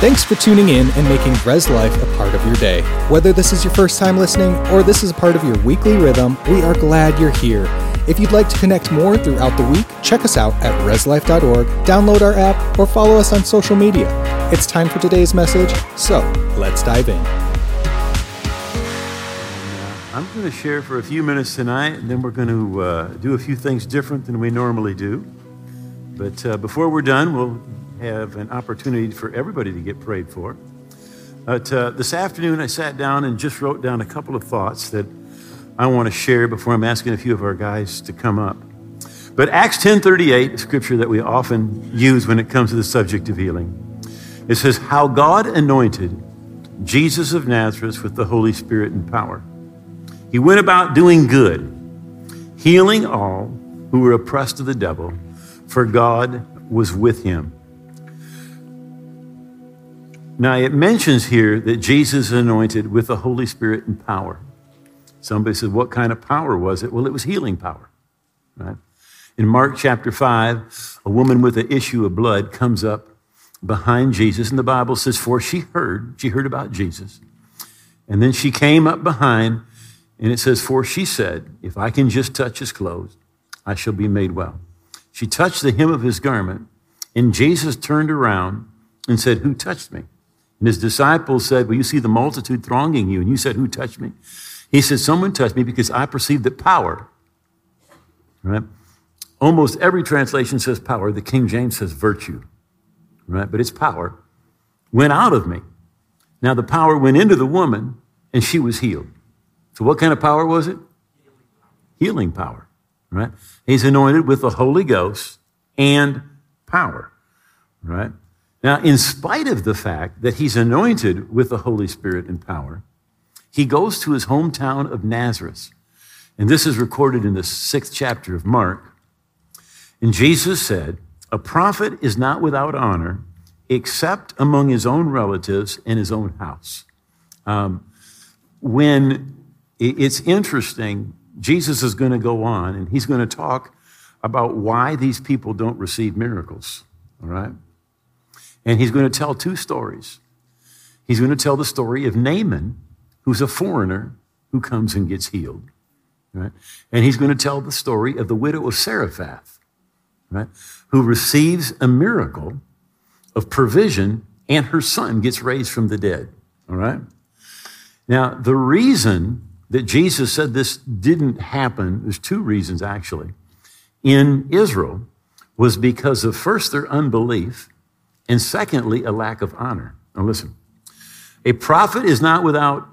Thanks for tuning in and making Res Life a part of your day. Whether this is your first time listening or this is a part of your weekly rhythm, we are glad you're here. If you'd like to connect more throughout the week, check us out at reslife.org, download our app, or follow us on social media. It's time for today's message, so let's dive in. I'm going to share for a few minutes tonight, and then we're going to uh, do a few things different than we normally do. But uh, before we're done, we'll have an opportunity for everybody to get prayed for. But uh, this afternoon, I sat down and just wrote down a couple of thoughts that I want to share before I'm asking a few of our guys to come up. But Acts 10:38, a scripture that we often use when it comes to the subject of healing, it says, "How God anointed Jesus of Nazareth with the Holy Spirit and power." He went about doing good, healing all who were oppressed of the devil, for God was with him. Now, it mentions here that Jesus is anointed with the Holy Spirit and power. Somebody said, What kind of power was it? Well, it was healing power, right? In Mark chapter 5, a woman with an issue of blood comes up behind Jesus, and the Bible says, For she heard, she heard about Jesus. And then she came up behind, and it says, For she said, If I can just touch his clothes, I shall be made well. She touched the hem of his garment, and Jesus turned around and said, Who touched me? And his disciples said, Well, you see the multitude thronging you, and you said, Who touched me? He said, Someone touched me because I perceived that power, right? Almost every translation says power. The King James says virtue, right? But it's power. Went out of me. Now the power went into the woman, and she was healed. So what kind of power was it? Healing power, right? He's anointed with the Holy Ghost and power, right? Now, in spite of the fact that he's anointed with the Holy Spirit and power, he goes to his hometown of Nazareth. And this is recorded in the sixth chapter of Mark. And Jesus said, A prophet is not without honor except among his own relatives and his own house. Um, when it's interesting, Jesus is going to go on and he's going to talk about why these people don't receive miracles, all right? And he's going to tell two stories. He's going to tell the story of Naaman, who's a foreigner who comes and gets healed. Right? And he's going to tell the story of the widow of Zarephath, right? who receives a miracle of provision and her son gets raised from the dead. All right? Now, the reason that Jesus said this didn't happen, there's two reasons actually, in Israel was because of first their unbelief and secondly, a lack of honor. Now, listen a prophet is not without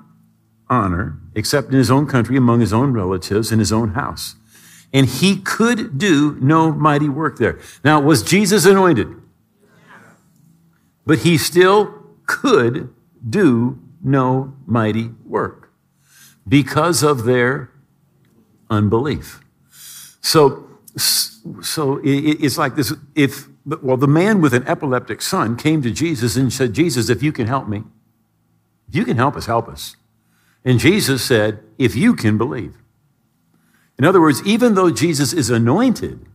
honor except in his own country, among his own relatives, in his own house. And he could do no mighty work there. Now, was Jesus anointed? But he still could do no mighty work because of their unbelief. So, so it's like this if, well, the man with an epileptic son came to Jesus and said, Jesus, if you can help me, if you can help us, help us. And Jesus said, if you can believe. In other words, even though Jesus is anointed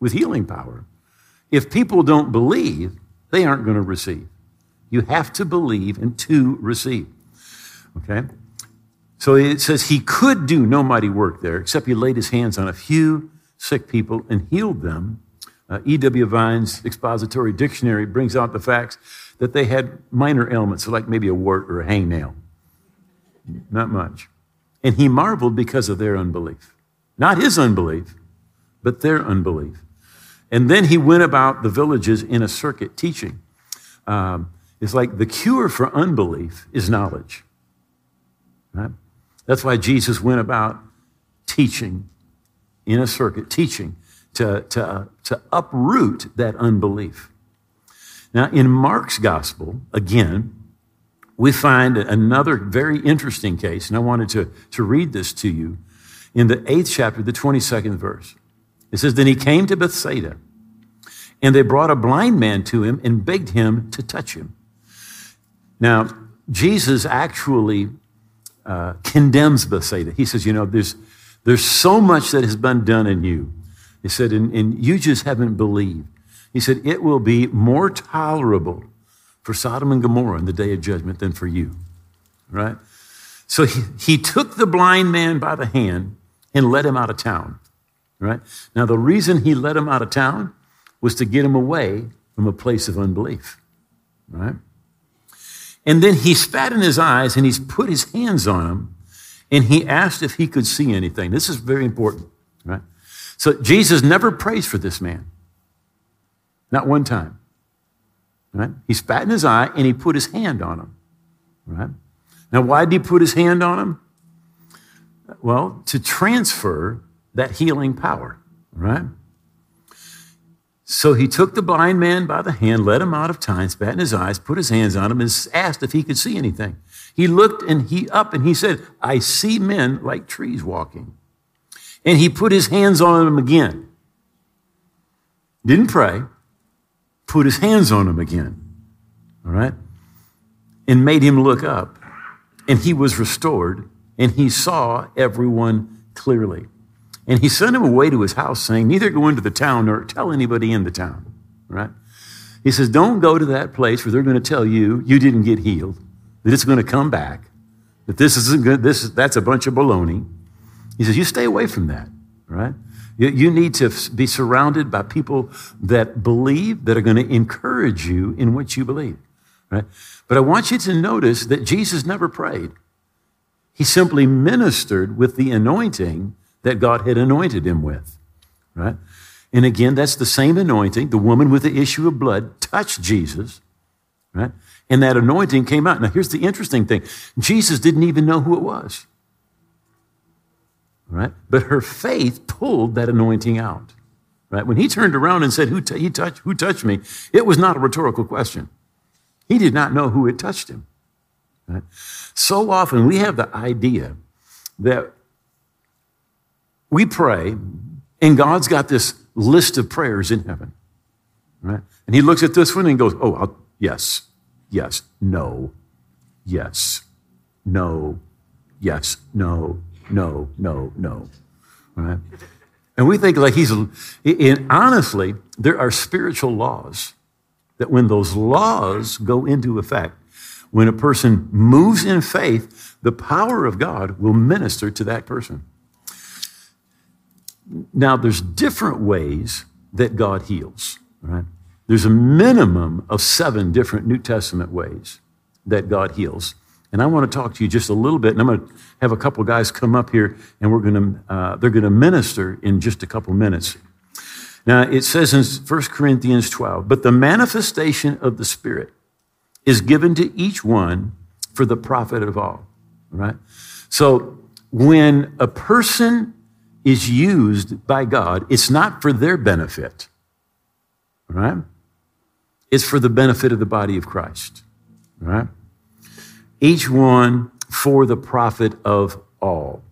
with healing power, if people don't believe, they aren't going to receive. You have to believe and to receive. Okay? So it says he could do no mighty work there, except he laid his hands on a few sick people and healed them. Uh, E.W. Vine's expository dictionary brings out the facts that they had minor ailments, like maybe a wart or a hangnail. Not much. And he marveled because of their unbelief. Not his unbelief, but their unbelief. And then he went about the villages in a circuit teaching. Um, it's like the cure for unbelief is knowledge. Right? That's why Jesus went about teaching in a circuit, teaching to, to, to uproot that unbelief. Now, in Mark's gospel, again, we find another very interesting case, and I wanted to, to read this to you in the eighth chapter, the 22nd verse. It says, Then he came to Bethsaida, and they brought a blind man to him and begged him to touch him. Now, Jesus actually uh, condemns Bethsaida. He says, You know, there's, there's so much that has been done in you. He said, and, and you just haven't believed. He said, It will be more tolerable for Sodom and Gomorrah in the day of judgment than for you. Right? So he, he took the blind man by the hand and led him out of town. Right? Now, the reason he led him out of town was to get him away from a place of unbelief. Right? And then he spat in his eyes and he's put his hands on him and he asked if he could see anything. This is very important, right? So Jesus never prays for this man. Not one time. Right? He spat in his eye and he put his hand on him. Right? Now, why did he put his hand on him? Well, to transfer that healing power, right? So he took the blind man by the hand, led him out of time, spat in his eyes, put his hands on him, and asked if he could see anything. He looked and he up and he said, I see men like trees walking. And he put his hands on him again. Didn't pray, put his hands on him again. All right? And made him look up. And he was restored and he saw everyone clearly. And he sent him away to his house, saying, Neither go into the town nor tell anybody in the town. Right? He says, Don't go to that place where they're going to tell you you didn't get healed, that it's going to come back, that this isn't good, this, that's a bunch of baloney. He says, You stay away from that, right? You, you need to be surrounded by people that believe, that are going to encourage you in what you believe, right? But I want you to notice that Jesus never prayed. He simply ministered with the anointing that God had anointed him with, right? And again, that's the same anointing. The woman with the issue of blood touched Jesus, right? And that anointing came out. Now, here's the interesting thing Jesus didn't even know who it was, right? But her faith pulled that anointing out, right? When he turned around and said, Who, t- he touched, who touched me? It was not a rhetorical question. He did not know who had touched him. Right? So often we have the idea that we pray, and God's got this list of prayers in heaven, right? And He looks at this one and goes, Oh, I'll, yes, yes, no, yes, no, yes, no, no, no, no, right? And we think like He's, and honestly, there are spiritual laws that when those laws go into effect, when a person moves in faith, the power of God will minister to that person. Now, there's different ways that God heals, right? There's a minimum of seven different New Testament ways that God heals. And I want to talk to you just a little bit, and I'm going to have a couple guys come up here, and we're going to, uh, they're going to minister in just a couple minutes. Now, it says in 1 Corinthians 12, but the manifestation of the Spirit is given to each one for the profit of all. all, right? So when a person is used by God, it's not for their benefit, right? It's for the benefit of the body of Christ, right? Each one for the profit of all.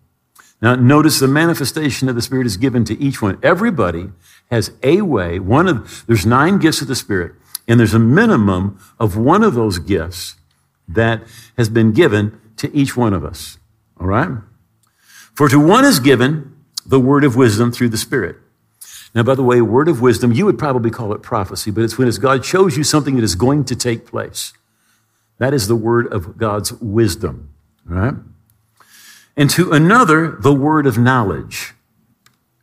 Now, notice the manifestation of the Spirit is given to each one. Everybody has a way. One of there's nine gifts of the Spirit, and there's a minimum of one of those gifts that has been given to each one of us. All right? For to one is given the word of wisdom through the Spirit. Now, by the way, word of wisdom, you would probably call it prophecy, but it's when it's God shows you something that is going to take place. That is the word of God's wisdom, right? And to another, the word of knowledge.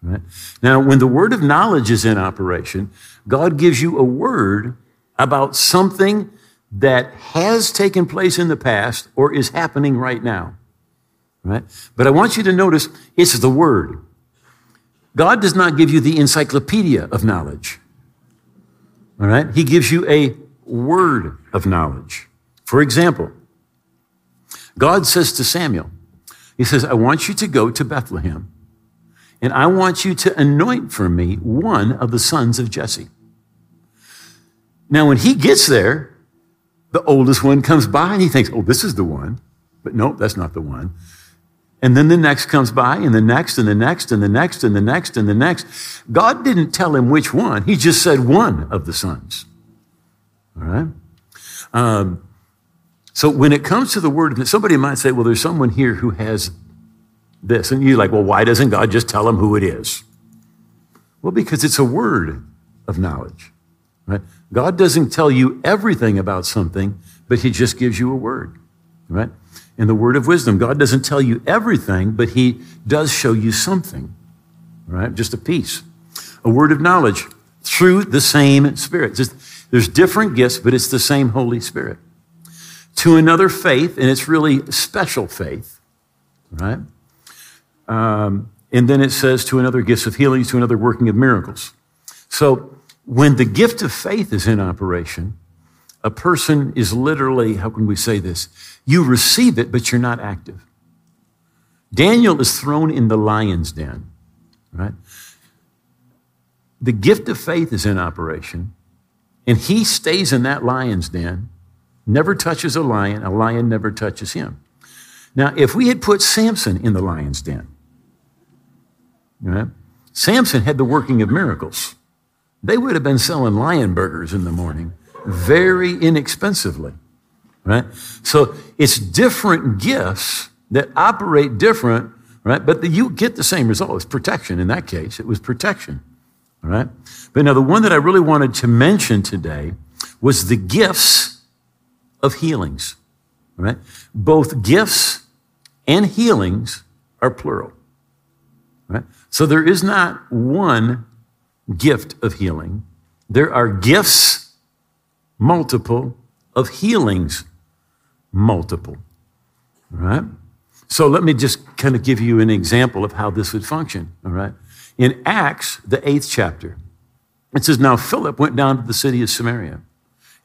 Right? Now, when the word of knowledge is in operation, God gives you a word about something that has taken place in the past or is happening right now. Right? But I want you to notice it's the word. God does not give you the encyclopedia of knowledge. All right? He gives you a word of knowledge. For example, God says to Samuel, He says, I want you to go to Bethlehem and I want you to anoint for me one of the sons of Jesse. Now, when he gets there, the oldest one comes by and he thinks, oh, this is the one. But no, that's not the one. And then the next comes by, and the next, and the next, and the next, and the next, and the next. God didn't tell him which one. He just said one of the sons. All right? Um, so when it comes to the word, somebody might say, well, there's someone here who has this. And you're like, well, why doesn't God just tell him who it is? Well, because it's a word of knowledge. Right? God doesn't tell you everything about something, but He just gives you a word. Right? In the word of wisdom, God doesn't tell you everything, but He does show you something. Right? Just a piece. A word of knowledge through the same Spirit. Just, there's different gifts, but it's the same Holy Spirit. To another faith, and it's really special faith, right? Um, and then it says to another gifts of healings, to another working of miracles. So when the gift of faith is in operation, a person is literally, how can we say this? You receive it, but you're not active. Daniel is thrown in the lion's den, right? The gift of faith is in operation, and he stays in that lion's den, never touches a lion, a lion never touches him. Now, if we had put Samson in the lion's den, right? Samson had the working of miracles. They would have been selling lion burgers in the morning very inexpensively, right? So it's different gifts that operate different, right? But the, you get the same result. It's protection in that case. It was protection, all right? But now the one that I really wanted to mention today was the gifts of healings, right? Both gifts and healings are plural, right? So there is not one gift of healing. There are gifts, multiple, of healings, multiple. All right? So let me just kind of give you an example of how this would function. All right? In Acts, the eighth chapter, it says, Now Philip went down to the city of Samaria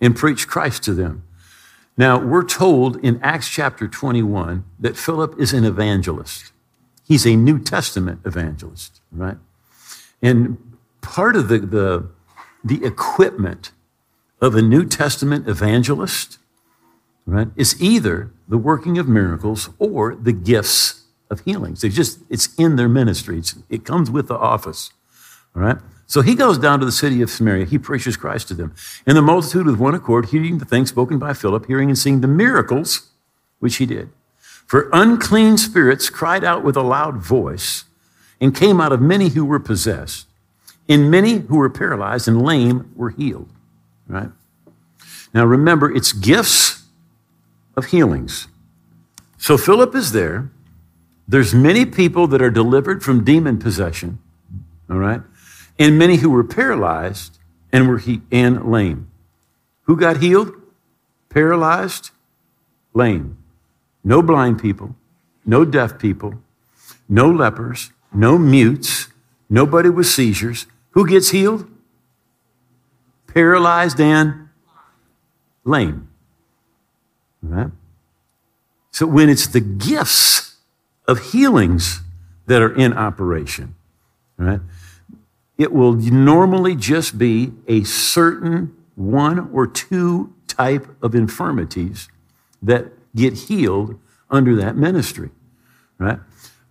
and preached Christ to them. Now, we're told in Acts chapter 21 that Philip is an evangelist. He's a New Testament evangelist, right? And part of the, the, the equipment of a New Testament evangelist, right, is either the working of miracles or the gifts of healings. They just, it's in their ministry. It's, it comes with the office. All right? So he goes down to the city of Samaria. He preaches Christ to them. And the multitude with one accord, hearing the things spoken by Philip, hearing and seeing the miracles which he did. For unclean spirits cried out with a loud voice and came out of many who were possessed and many who were paralyzed and lame were healed. Right? Now remember, it's gifts of healings. So Philip is there. There's many people that are delivered from demon possession, all right? And many who were paralyzed and were he- and lame. Who got healed? Paralyzed, lame. No blind people, no deaf people, no lepers, no mutes, nobody with seizures, who gets healed? Paralyzed and lame. Right? So when it's the gifts of healings that are in operation, right? It will normally just be a certain one or two type of infirmities that get healed under that ministry, right?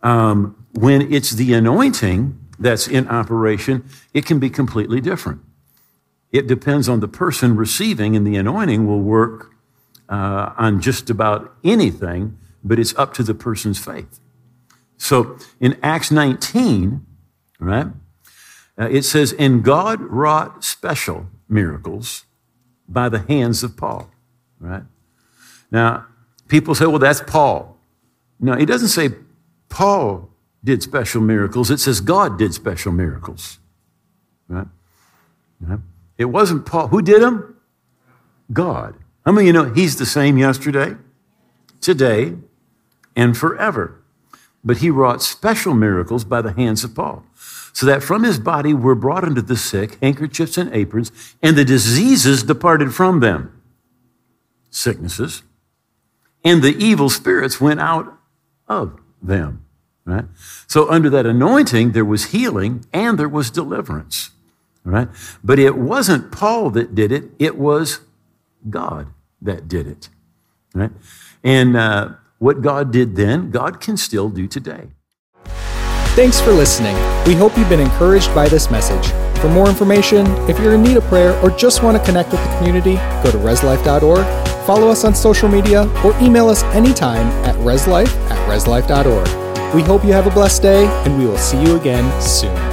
Um, when it's the anointing, that's in operation, it can be completely different. It depends on the person receiving, and the anointing will work uh, on just about anything, but it's up to the person's faith. So in Acts 19, right, uh, it says, And God wrought special miracles by the hands of Paul, right? Now, people say, well, that's Paul. No, he doesn't say Paul did special miracles. It says God did special miracles. Right? right? It wasn't Paul. Who did them? God. How many of you know He's the same yesterday, today, and forever? But He wrought special miracles by the hands of Paul, so that from His body were brought unto the sick handkerchiefs and aprons, and the diseases departed from them. Sicknesses. And the evil spirits went out of them. Right? So under that anointing, there was healing and there was deliverance. Right? But it wasn't Paul that did it, it was God that did it. Right? And uh, what God did then, God can still do today. Thanks for listening. We hope you've been encouraged by this message. For more information, if you're in need of prayer or just want to connect with the community, go to reslife.org, follow us on social media, or email us anytime at reslife at reslife.org. We hope you have a blessed day, and we will see you again soon.